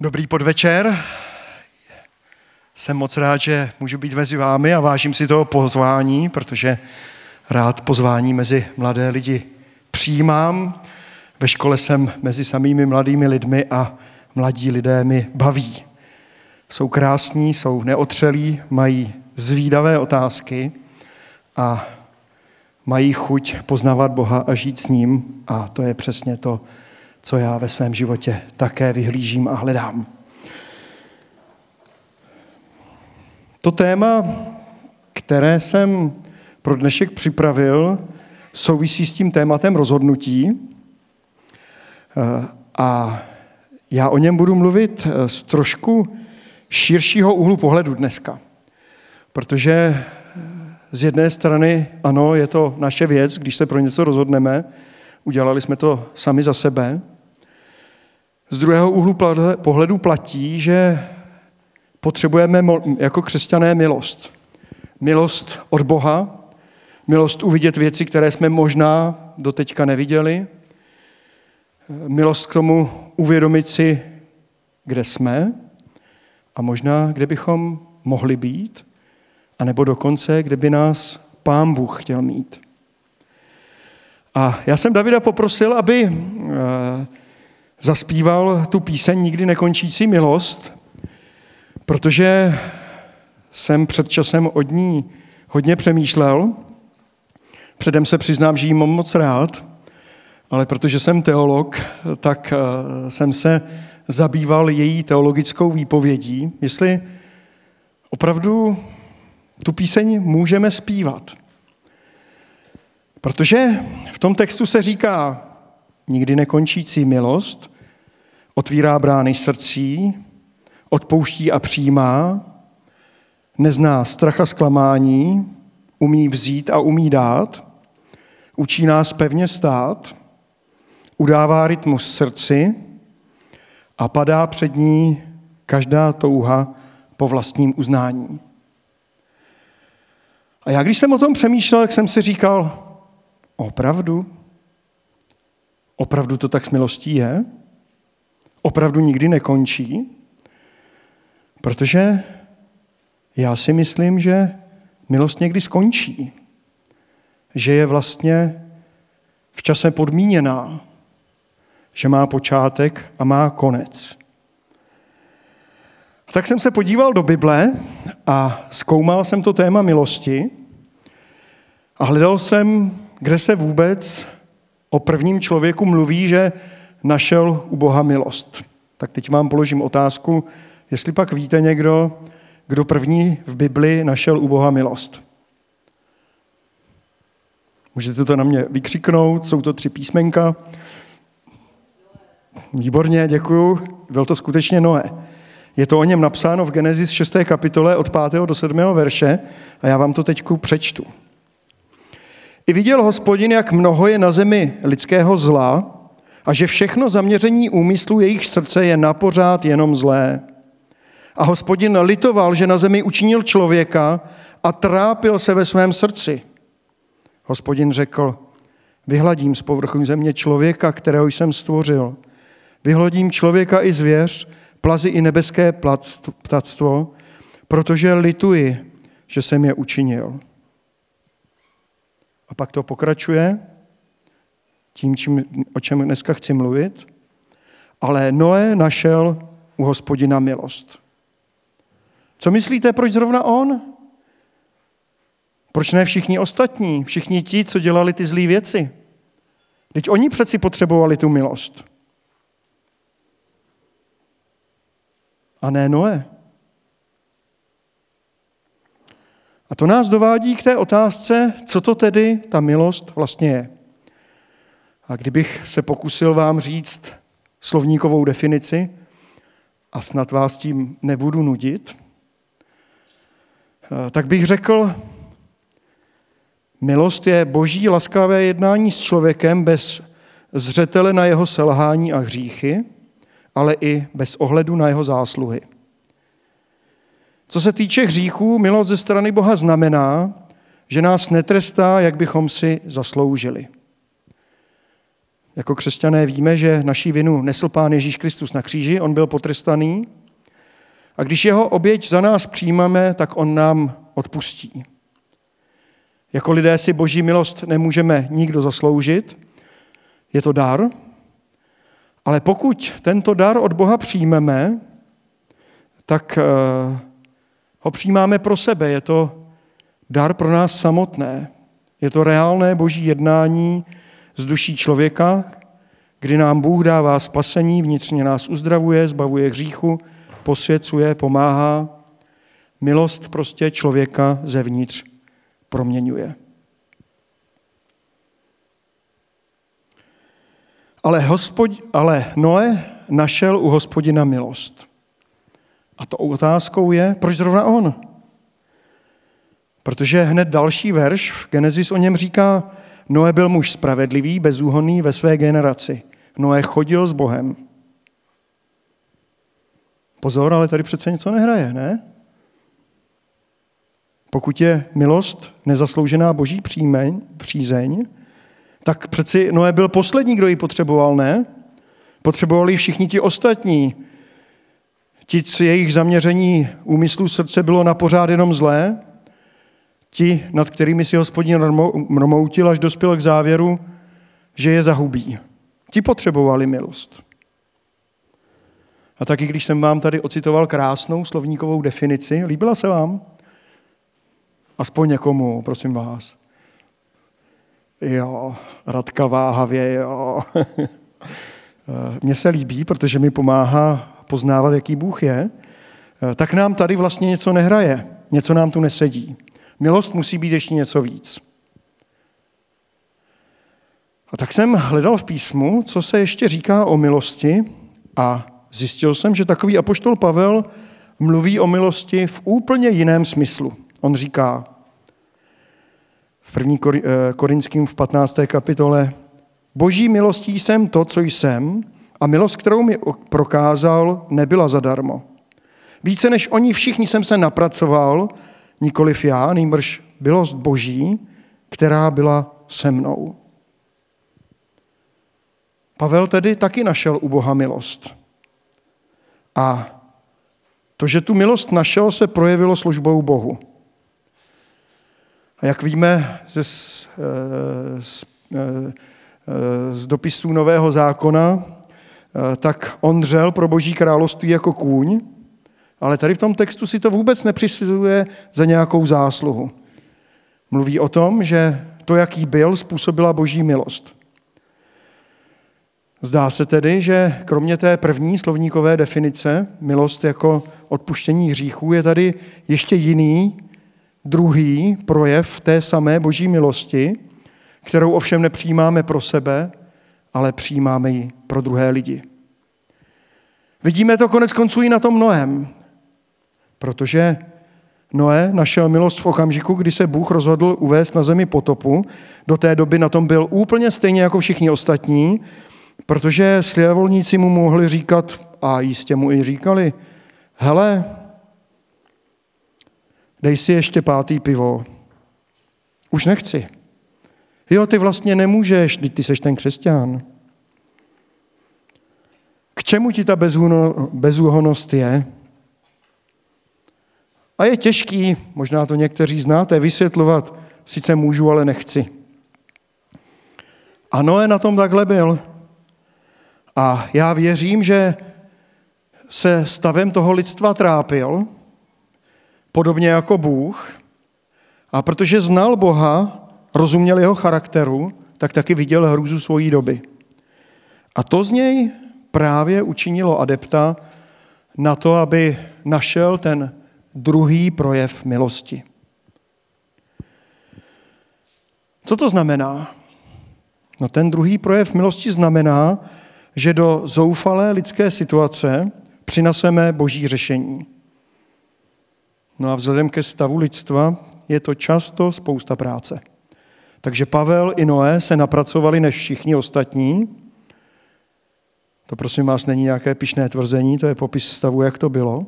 Dobrý podvečer. Jsem moc rád, že můžu být mezi vámi a vážím si toho pozvání, protože rád pozvání mezi mladé lidi přijímám. Ve škole jsem mezi samými mladými lidmi a mladí lidé mi baví. Jsou krásní, jsou neotřelí, mají zvídavé otázky a mají chuť poznávat Boha a žít s ním a to je přesně to, co já ve svém životě také vyhlížím a hledám. To téma, které jsem pro dnešek připravil, souvisí s tím tématem rozhodnutí. A já o něm budu mluvit z trošku širšího úhlu pohledu dneska. Protože z jedné strany, ano, je to naše věc, když se pro něco rozhodneme, udělali jsme to sami za sebe, z druhého úhlu pohledu platí, že potřebujeme jako křesťané milost. Milost od Boha, milost uvidět věci, které jsme možná doteďka neviděli, milost k tomu uvědomit si, kde jsme a možná, kde bychom mohli být, anebo dokonce, kde by nás Pán Bůh chtěl mít. A já jsem Davida poprosil, aby eh, zaspíval tu píseň Nikdy nekončící milost, protože jsem před časem od ní hodně přemýšlel. Předem se přiznám, že jí mám moc rád, ale protože jsem teolog, tak eh, jsem se zabýval její teologickou výpovědí, jestli opravdu tu píseň můžeme zpívat. Protože v tom textu se říká, nikdy nekončící milost, otvírá brány srdcí, odpouští a přijímá, nezná strach a zklamání, umí vzít a umí dát, učí nás pevně stát, udává rytmus srdci a padá před ní každá touha po vlastním uznání. A já, když jsem o tom přemýšlel, tak jsem si říkal, opravdu? Opravdu to tak s milostí je? Opravdu nikdy nekončí? Protože já si myslím, že milost někdy skončí. Že je vlastně v čase podmíněná. Že má počátek a má konec. Tak jsem se podíval do Bible a zkoumal jsem to téma milosti a hledal jsem, kde se vůbec o prvním člověku mluví, že našel u Boha milost. Tak teď vám položím otázku, jestli pak víte někdo, kdo první v Bibli našel u Boha milost. Můžete to na mě vykřiknout, jsou to tři písmenka. Výborně, děkuju. Byl to skutečně Noé. Je to o něm napsáno v Genesis 6. kapitole od 5. do 7. verše a já vám to teď přečtu. I viděl hospodin, jak mnoho je na zemi lidského zla a že všechno zaměření úmyslu jejich srdce je napořád jenom zlé. A hospodin litoval, že na zemi učinil člověka a trápil se ve svém srdci. Hospodin řekl, vyhladím z povrchu země člověka, kterého jsem stvořil. Vyhladím člověka i zvěř, plazy i nebeské ptactvo, protože lituji, že jsem je učinil. A pak to pokračuje tím, čím, o čem dneska chci mluvit. Ale Noé našel u hospodina milost. Co myslíte, proč zrovna on? Proč ne všichni ostatní, všichni ti, co dělali ty zlé věci? Teď oni přeci potřebovali tu milost. A ne Noé. A to nás dovádí k té otázce, co to tedy ta milost vlastně je. A kdybych se pokusil vám říct slovníkovou definici, a snad vás tím nebudu nudit, tak bych řekl, milost je boží laskavé jednání s člověkem bez zřetele na jeho selhání a hříchy, ale i bez ohledu na jeho zásluhy. Co se týče hříchů, milost ze strany Boha znamená, že nás netrestá, jak bychom si zasloužili. Jako křesťané víme, že naší vinu nesl Pán Ježíš Kristus na kříži, on byl potrestaný. A když jeho oběť za nás přijímáme, tak on nám odpustí. Jako lidé si boží milost nemůžeme nikdo zasloužit, je to dar, ale pokud tento dar od Boha přijmeme, tak eh, ho přijímáme pro sebe. Je to dar pro nás samotné. Je to reálné boží jednání z duší člověka, kdy nám Bůh dává spasení, vnitřně nás uzdravuje, zbavuje hříchu, posvěcuje, pomáhá. Milost prostě člověka zevnitř proměňuje. Ale, hospod, ale Noé našel u hospodina milost. A to otázkou je, proč zrovna on? Protože hned další verš v Genesis o něm říká, Noé byl muž spravedlivý, bezúhonný ve své generaci. Noé chodil s Bohem. Pozor, ale tady přece něco nehraje, ne? Pokud je milost nezasloužená boží příjmeň, přízeň, tak přeci Noé byl poslední, kdo ji potřeboval, ne? Potřebovali všichni ti ostatní. Ti, jejich zaměření úmyslu srdce bylo na pořád jenom zlé, ti, nad kterými si hospodin mrmoutil, až dospěl k závěru, že je zahubí. Ti potřebovali milost. A taky, když jsem vám tady ocitoval krásnou slovníkovou definici, líbila se vám? Aspoň někomu, prosím vás. Jo, Radka váhavě, jo. Mně se líbí, protože mi pomáhá poznávat, jaký Bůh je. Tak nám tady vlastně něco nehraje, něco nám tu nesedí. Milost musí být ještě něco víc. A tak jsem hledal v písmu, co se ještě říká o milosti a zjistil jsem, že takový apoštol Pavel mluví o milosti v úplně jiném smyslu. On říká v 1. Eh, Korinským v 15. kapitole Boží milostí jsem to, co jsem a milost, kterou mi prokázal, nebyla zadarmo. Více než oni všichni jsem se napracoval, nikoliv já, nejmrž bylost Boží, která byla se mnou. Pavel tedy taky našel u Boha milost. A to, že tu milost našel, se projevilo službou Bohu. A jak víme ze, z, z, eh, z dopisů Nového zákona, tak on dřel pro Boží království jako kůň, ale tady v tom textu si to vůbec nepřisuzuje za nějakou zásluhu. Mluví o tom, že to, jaký byl, způsobila Boží milost. Zdá se tedy, že kromě té první slovníkové definice, milost jako odpuštění hříchů, je tady ještě jiný, druhý projev té samé boží milosti, kterou ovšem nepřijímáme pro sebe, ale přijímáme ji pro druhé lidi. Vidíme to konec konců i na tom Noém, protože Noé našel milost v okamžiku, kdy se Bůh rozhodl uvést na zemi potopu. Do té doby na tom byl úplně stejně jako všichni ostatní, protože sliavolníci mu mohli říkat, a jistě mu i říkali, hele, dej si ještě pátý pivo. Už nechci. Jo, ty vlastně nemůžeš, ty jsi ten křesťan. K čemu ti ta bezúhonost je? A je těžký, možná to někteří znáte, vysvětlovat, sice můžu, ale nechci. A Noé na tom takhle byl. A já věřím, že se stavem toho lidstva trápil, podobně jako Bůh. A protože znal Boha, rozuměl jeho charakteru, tak taky viděl hrůzu svojí doby. A to z něj právě učinilo adepta na to, aby našel ten druhý projev milosti. Co to znamená? No ten druhý projev milosti znamená, že do zoufalé lidské situace přineseme boží řešení. No a vzhledem ke stavu lidstva je to často spousta práce. Takže Pavel i Noé se napracovali než všichni ostatní. To prosím vás není nějaké pišné tvrzení, to je popis stavu, jak to bylo.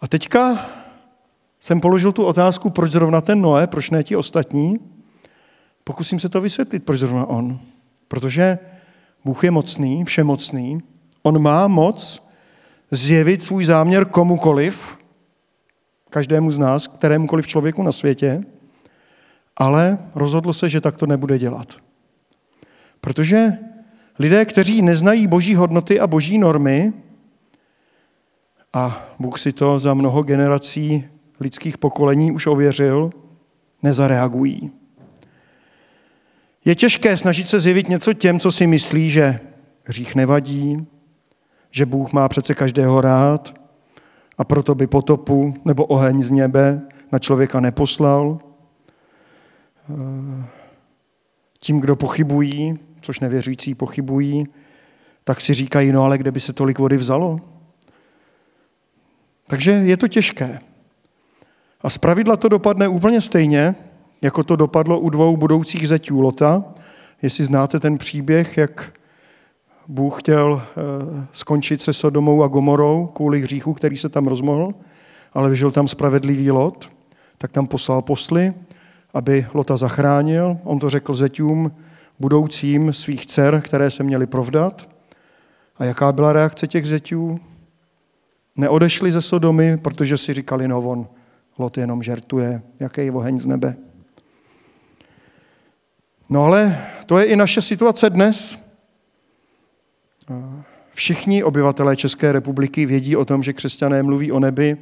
A teďka jsem položil tu otázku, proč zrovna ten Noé, proč ne ti ostatní? Pokusím se to vysvětlit, proč zrovna on. Protože Bůh je mocný, všemocný, on má moc zjevit svůj záměr komukoliv, každému z nás, kterémukoliv člověku na světě, ale rozhodl se, že tak to nebude dělat. Protože lidé, kteří neznají boží hodnoty a boží normy, a Bůh si to za mnoho generací lidských pokolení už ověřil, nezareagují. Je těžké snažit se zjevit něco těm, co si myslí, že hřích nevadí, že Bůh má přece každého rád a proto by potopu nebo oheň z nebe na člověka neposlal. Tím, kdo pochybují, což nevěřící pochybují, tak si říkají, no ale kde by se tolik vody vzalo? Takže je to těžké. A zpravidla to dopadne úplně stejně, jako to dopadlo u dvou budoucích zeťů Lota. Jestli znáte ten příběh, jak Bůh chtěl eh, skončit se Sodomou a Gomorou kvůli hříchu, který se tam rozmohl, ale vyžil tam spravedlivý Lot, tak tam poslal posly, aby Lota zachránil. On to řekl zeťům budoucím svých dcer, které se měly provdat. A jaká byla reakce těch zeťů? Neodešli ze Sodomy, protože si říkali, no on, Lot jenom žertuje, jaký oheň z nebe. No ale to je i naše situace dnes. Všichni obyvatelé České republiky vědí o tom, že křesťané mluví o nebi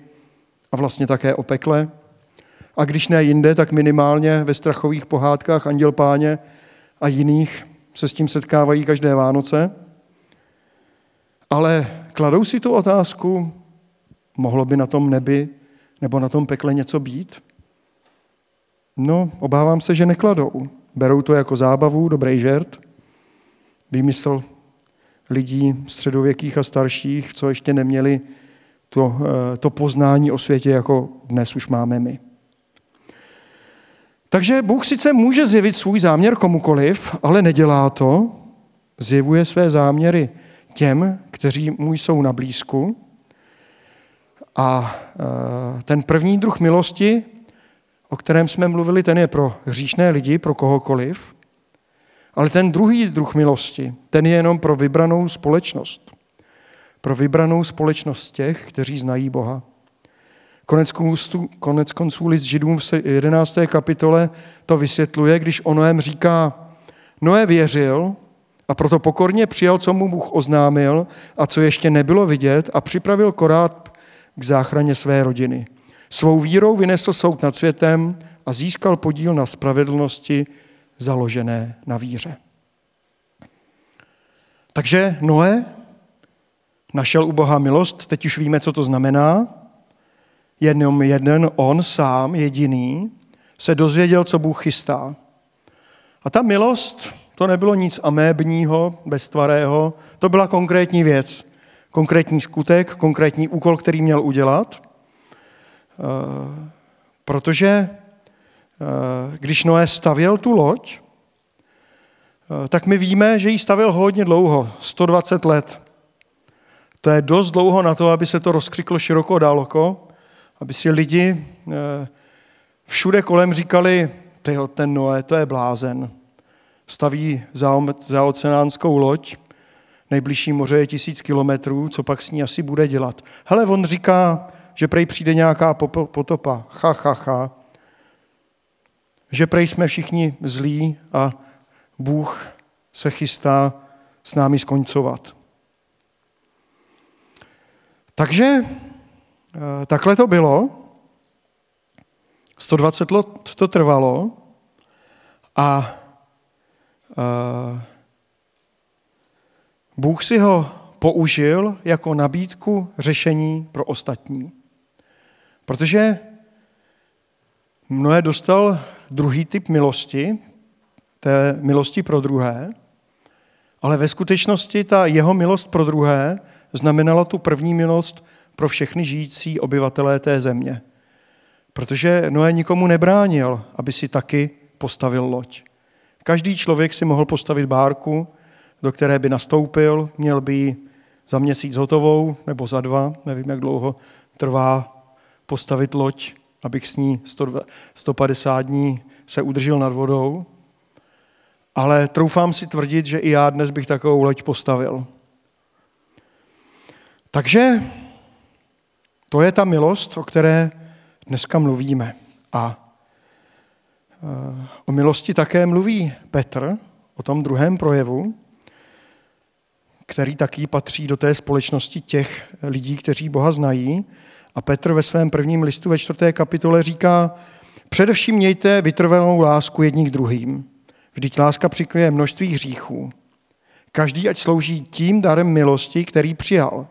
a vlastně také o pekle. A když ne jinde, tak minimálně ve strachových pohádkách Anděl Páně a jiných se s tím setkávají každé Vánoce. Ale kladou si tu otázku, mohlo by na tom nebi nebo na tom pekle něco být? No, obávám se, že nekladou. Berou to jako zábavu, dobrý žert, výmysl lidí středověkých a starších, co ještě neměli to, eh, to poznání o světě, jako dnes už máme my. Takže Bůh sice může zjevit svůj záměr komukoliv, ale nedělá to. Zjevuje své záměry těm, kteří mu jsou na blízku. A eh, ten první druh milosti, o kterém jsme mluvili, ten je pro hříšné lidi, pro kohokoliv. Ale ten druhý druh milosti, ten je jenom pro vybranou společnost. Pro vybranou společnost těch, kteří znají Boha. Konec konců, konec konců list Židům v 11. kapitole to vysvětluje, když o Noém říká, Noé věřil a proto pokorně přijal, co mu Bůh oznámil a co ještě nebylo vidět a připravil korát k záchraně své rodiny. Svou vírou vynesl soud nad světem a získal podíl na spravedlnosti založené na víře. Takže Noé našel u Boha milost, teď už víme, co to znamená. Jenom jeden, on sám, jediný, se dozvěděl, co Bůh chystá. A ta milost, to nebylo nic amébního, beztvarého, to byla konkrétní věc, konkrétní skutek, konkrétní úkol, který měl udělat. Eh, protože Eh, když Noé stavěl tu loď, eh, tak my víme, že ji stavěl hodně dlouho, 120 let. To je dost dlouho na to, aby se to rozkřiklo široko daleko, aby si lidi všude kolem říkali, ten Noé, to je blázen. Staví za oceánskou loď, nejbližší moře je tisíc kilometrů, co pak s ní asi bude dělat. Hele, on říká, že prej přijde nějaká potopa. Ha, ha, ha že prej jsme všichni zlí a Bůh se chystá s námi skoncovat. Takže eh, takhle to bylo. 120 let to trvalo a eh, Bůh si ho použil jako nabídku řešení pro ostatní. Protože Noé dostal druhý typ milosti, té milosti pro druhé, ale ve skutečnosti ta jeho milost pro druhé znamenala tu první milost pro všechny žijící obyvatelé té země. Protože Noé nikomu nebránil, aby si taky postavil loď. Každý člověk si mohl postavit bárku, do které by nastoupil, měl by za měsíc hotovou, nebo za dva, nevím, jak dlouho trvá postavit loď abych s ní 150 dní se udržel nad vodou. ale troufám si tvrdit, že i já dnes bych takovou loď postavil. Takže to je ta milost, o které dneska mluvíme. A eh, o milosti také mluví Petr, o tom druhém projevu, který taky patří do té společnosti těch lidí, kteří Boha znají. A Petr ve svém prvním listu ve čtvrté kapitole říká, především mějte vytrvalou lásku jedním k druhým. Vždyť láska přikryje množství hříchů. Každý ať slouží tím darem milosti, který přijal.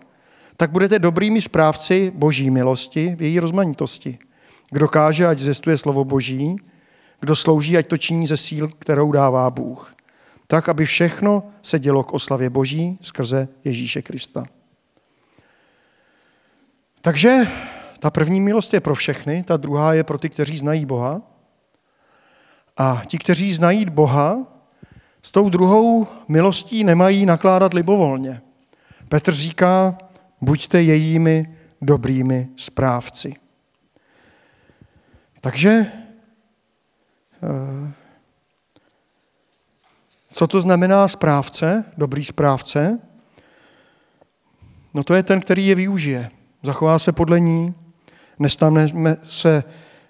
Tak budete dobrými správci boží milosti v její rozmanitosti. Kdo káže, ať zjistuje slovo boží, kdo slouží, ať to činí ze síl, kterou dává Bůh. Tak, aby všechno se dělo k oslavě boží skrze Ježíše Krista. Takže ta první milost je pro všechny, ta druhá je pro ty, kteří znají Boha. A ti, kteří znají Boha, s tou druhou milostí nemají nakládat libovolně. Petr říká, buďte jejími dobrými správci. Takže eh, co to znamená správce, dobrý správce? No to je ten, který je využije. Zachová se podle ní, nestane se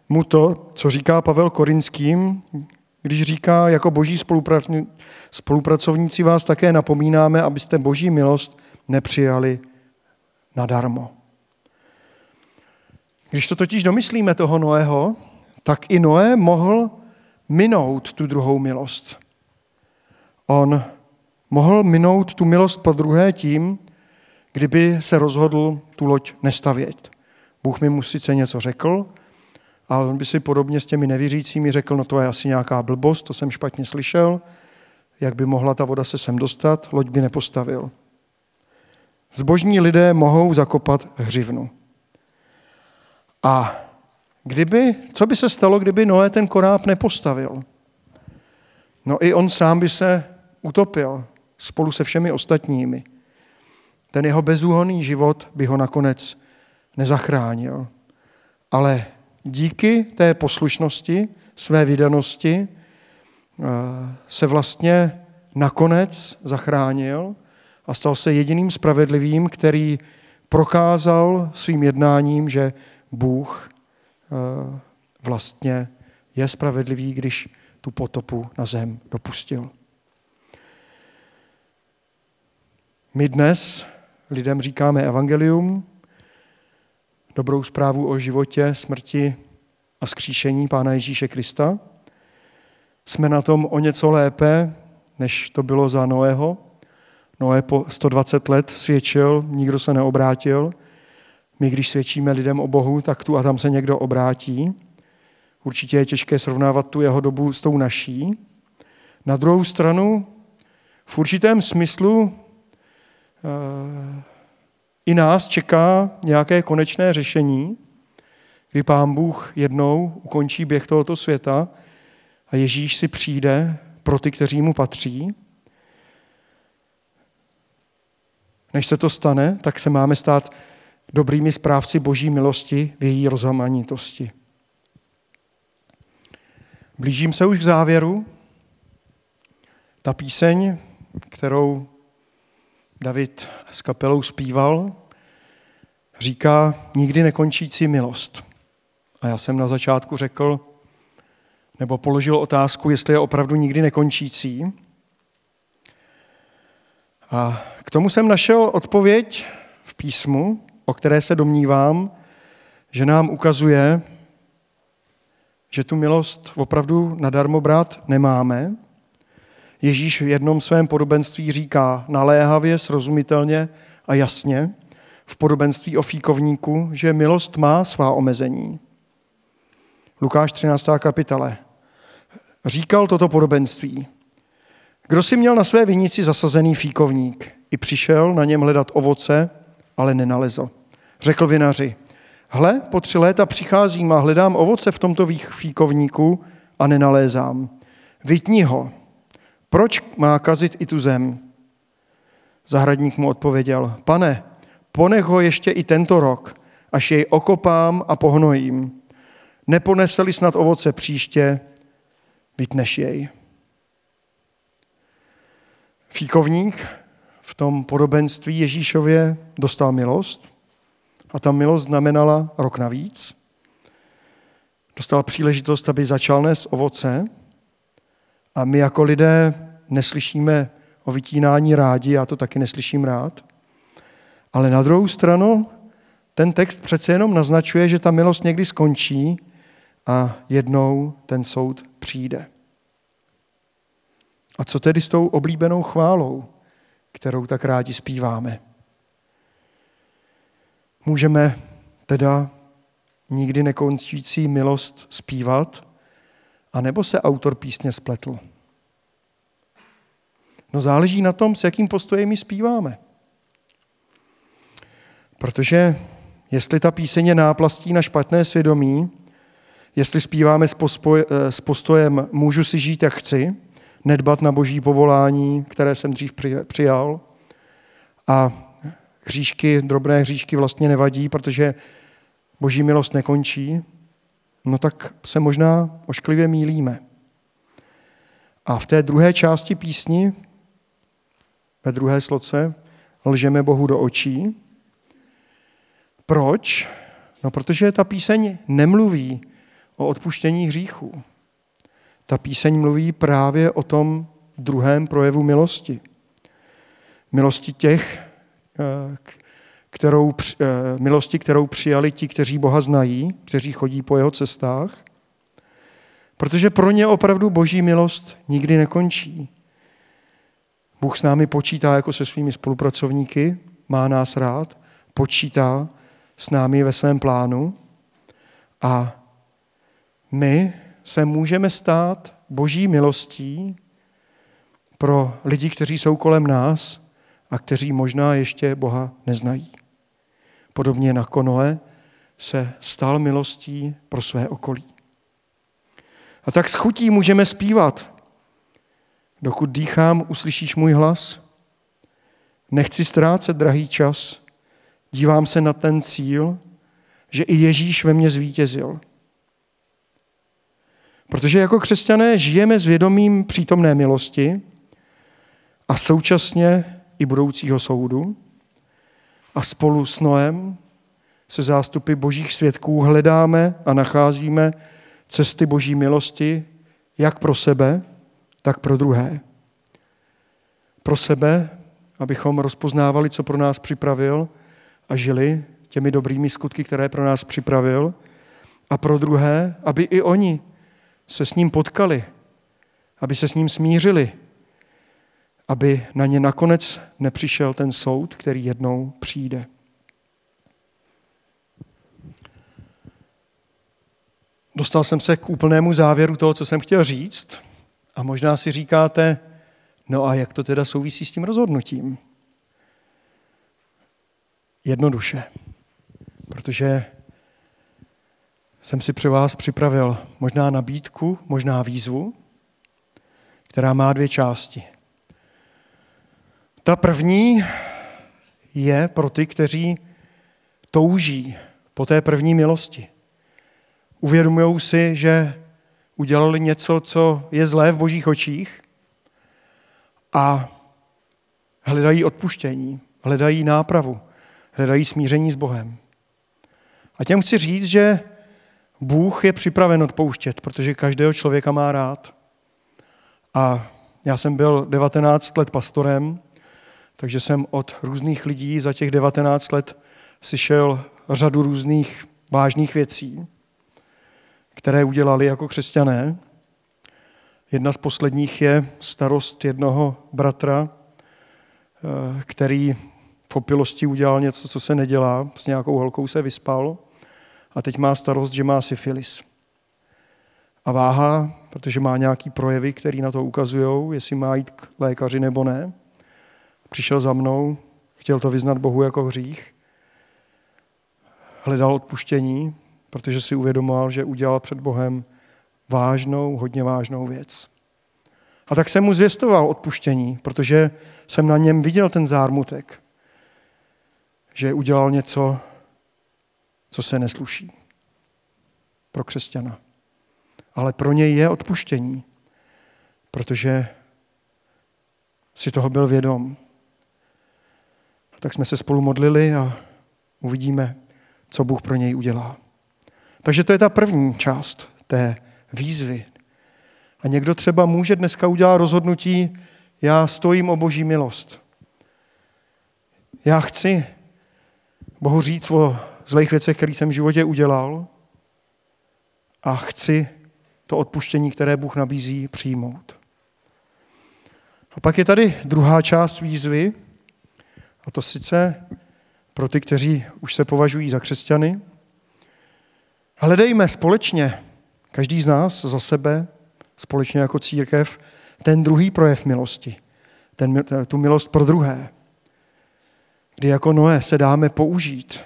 mu to, co říká Pavel Korinským, když říká, jako boží spolupracovníci vás také napomínáme, abyste boží milost nepřijali nadarmo. Když to totiž domyslíme toho Noého, tak i Noé mohl minout tu druhou milost. On mohl minout tu milost po druhé tím, kdyby se rozhodl tu loď nestavět. Bůh mi mu sice něco řekl, ale on by si podobně s těmi nevěřícími řekl, no to je asi nějaká blbost, to jsem špatně slyšel, jak by mohla ta voda se sem dostat, loď by nepostavil. Zbožní lidé mohou zakopat hřivnu. A kdyby, co by se stalo, kdyby Noé ten koráb nepostavil? No i on sám by se utopil spolu se všemi ostatními. Ten jeho bezúhonný život by ho nakonec nezachránil. Ale díky té poslušnosti, své vydanosti, eh, se vlastně nakonec zachránil a stal se jediným spravedlivým, který prokázal svým jednáním, že Bůh eh, vlastně je spravedlivý, když tu potopu na zem dopustil. My dnes lidem říkáme evangelium, dobrou zprávu o životě, smrti a skříšení Pána Ježíše Krista. Jsme na tom o něco lépe, než to bylo za Noého. Noé po 120 let svědčil, nikdo se neobrátil. My, když svědčíme lidem o Bohu, tak tu a tam se někdo obrátí. Určitě je těžké srovnávat tu jeho dobu s tou naší. Na druhou stranu, v určitém smyslu i nás čeká nějaké konečné řešení, kdy pán Bůh jednou ukončí běh tohoto světa a Ježíš si přijde pro ty, kteří mu patří. Než se to stane, tak se máme stát dobrými správci boží milosti v její rozhamanitosti. Blížím se už k závěru. Ta píseň, kterou David s kapelou zpíval, říká nikdy nekončící milost. A já jsem na začátku řekl, nebo položil otázku, jestli je opravdu nikdy nekončící. A k tomu jsem našel odpověď v písmu, o které se domnívám, že nám ukazuje, že tu milost opravdu nadarmo brát nemáme. Ježíš v jednom svém podobenství říká naléhavě, srozumitelně a jasně v podobenství o fíkovníku, že milost má svá omezení. Lukáš 13. kapitole. Říkal toto podobenství. Kdo si měl na své vinici zasazený fíkovník, i přišel na něm hledat ovoce, ale nenalezl. Řekl vinaři, hle, po tři léta přicházím a hledám ovoce v tomto fíkovníku a nenalézám. Vytni ho. Proč má kazit i tu zem? Zahradník mu odpověděl, pane, ponech ho ještě i tento rok, až jej okopám a pohnojím. Neponeseli snad ovoce příště, vytneš jej. Fíkovník v tom podobenství Ježíšově dostal milost a ta milost znamenala rok navíc. Dostal příležitost, aby začal nést ovoce a my jako lidé neslyšíme o vytínání rádi, já to taky neslyším rád. Ale na druhou stranu ten text přece jenom naznačuje, že ta milost někdy skončí a jednou ten soud přijde. A co tedy s tou oblíbenou chválou, kterou tak rádi zpíváme? Můžeme teda nikdy nekončící milost zpívat, anebo se autor písně spletl? No záleží na tom, s jakým postojem ji zpíváme. Protože jestli ta píseň je náplastí na špatné svědomí, jestli zpíváme s postojem můžu si žít, jak chci, nedbat na boží povolání, které jsem dřív přijal, a hříšky, drobné hříšky vlastně nevadí, protože boží milost nekončí, no tak se možná ošklivě mílíme. A v té druhé části písni, ve druhé sloce, lžeme Bohu do očí. Proč? No protože ta píseň nemluví o odpuštění hříchů. Ta píseň mluví právě o tom druhém projevu milosti. Milosti těch, eh, kterou, eh, milosti, kterou přijali ti, kteří Boha znají, kteří chodí po jeho cestách, protože pro ně opravdu boží milost nikdy nekončí. Bůh s námi počítá jako se svými spolupracovníky, má nás rád, počítá s námi ve svém plánu a my se můžeme stát boží milostí pro lidi, kteří jsou kolem nás a kteří možná ještě Boha neznají. Podobně na Konoe se stal milostí pro své okolí. A tak s chutí můžeme zpívat. Dokud dýchám, uslyšíš můj hlas. Nechci ztrácet drahý čas. Dívám se na ten cíl, že i Ježíš ve mně zvítězil. Protože jako křesťané žijeme s vědomím přítomné milosti a současně i budoucího soudu a spolu s Noem se zástupy božích svědků hledáme a nacházíme cesty boží milosti jak pro sebe, tak pro druhé. Pro sebe, abychom rozpoznávali, co pro nás připravil a žili těmi dobrými skutky, které pro nás připravil. A pro druhé, aby i oni se s ním potkali, aby se s ním smířili, aby na ně nakonec nepřišel ten soud, který jednou přijde. Dostal jsem se k úplnému závěru toho, co jsem chtěl říct a možná si říkáte, no a jak to teda souvisí s tím rozhodnutím? Jednoduše, protože jsem si při vás připravil možná nabídku, možná výzvu, která má dvě části. Ta první je pro ty, kteří touží po té první milosti. Uvědomují si, že udělali něco, co je zlé v božích očích a hledají odpuštění, hledají nápravu, hledají smíření s Bohem. A těm chci říct, že Bůh je připraven odpouštět, protože každého člověka má rád. A já jsem byl 19 let pastorem, takže jsem od různých lidí za těch 19 let slyšel řadu různých vážných věcí, které udělali jako křesťané. Jedna z posledních je starost jednoho bratra, eh, který v opilosti udělal něco, co se nedělá, s nějakou holkou se vyspal a teď má starost, že má syfilis. A váha, protože má nějaký projevy, které na to ukazují, jestli má jít k lékaři nebo ne. Přišel za mnou, chtěl to vyznat Bohu jako hřích, hledal odpuštění, protože si uvědomoval, že udělal před Bohem vážnou, hodně vážnou věc. A tak jsem mu zvěstoval odpuštění, protože jsem na něm viděl ten zármutek, že udělal něco, co se nesluší pro křesťana. Ale pro něj je odpuštění, protože si toho byl vědom. A tak jsme se spolu modlili a uvidíme, co Bůh pro něj udělá. Takže to je ta první část té výzvy. A někdo třeba může dneska udělat rozhodnutí, já stojím o boží milost. Já chci Bohu říct o zlejch věcech, které jsem v životě udělal a chci to odpuštění, které Bůh nabízí, přijmout. A pak je tady druhá část výzvy, a to sice pro ty, kteří už se považují za křesťany. Hledejme společně, každý z nás za sebe, společně jako církev, ten druhý projev milosti, ten, tu milost pro druhé, kdy jako Noé se dáme použít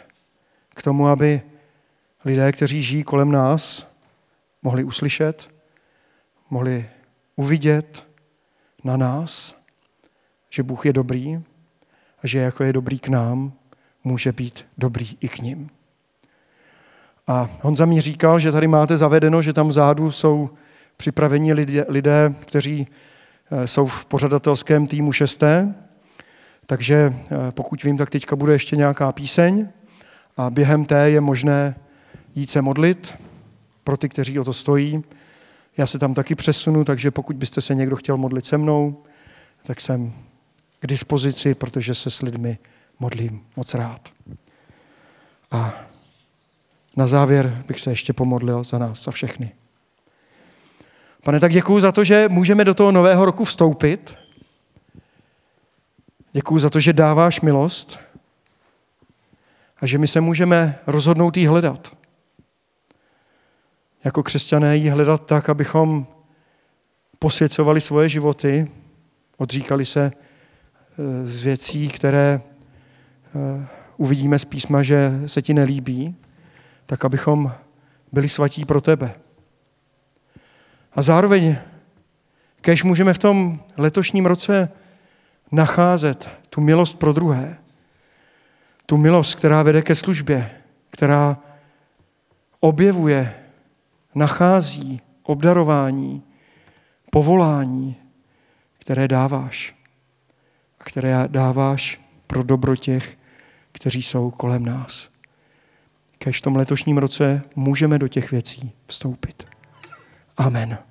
k tomu, aby lidé, kteří žijí kolem nás, mohli uslyšet, mohli uvidět na nás, že Bůh je dobrý a že jako je dobrý k nám, může být dobrý i k ním. A Honza mi říkal, že tady máte zavedeno, že tam vzadu jsou připraveni lidé, lidé kteří eh, jsou v pořadatelském týmu šesté, takže eh, pokud vím, tak teďka bude ještě nějaká píseň a během té je možné jít se modlit pro ty, kteří o to stojí. Já se tam taky přesunu, takže pokud byste se někdo chtěl modlit se mnou, tak jsem k dispozici, protože se s lidmi modlím moc rád. A na závěr bych se ještě pomodlil za nás, za všechny. Pane, tak děkuji za to, že můžeme do toho nového roku vstoupit. Děkuji za to, že dáváš milost a že my se můžeme rozhodnout jí hledat. Jako křesťané jí hledat tak, abychom posvěcovali svoje životy, odříkali se eh, z věcí, které eh, uvidíme z písma, že se ti nelíbí, tak abychom byli svatí pro tebe. A zároveň, kež můžeme v tom letošním roce nacházet tu milost pro druhé, tu milost, která vede ke službě, která objevuje, nachází obdarování, povolání, které dáváš a které dáváš pro dobro těch, kteří jsou kolem nás. Kež v tom letošním roce můžeme do těch věcí vstoupit. Amen.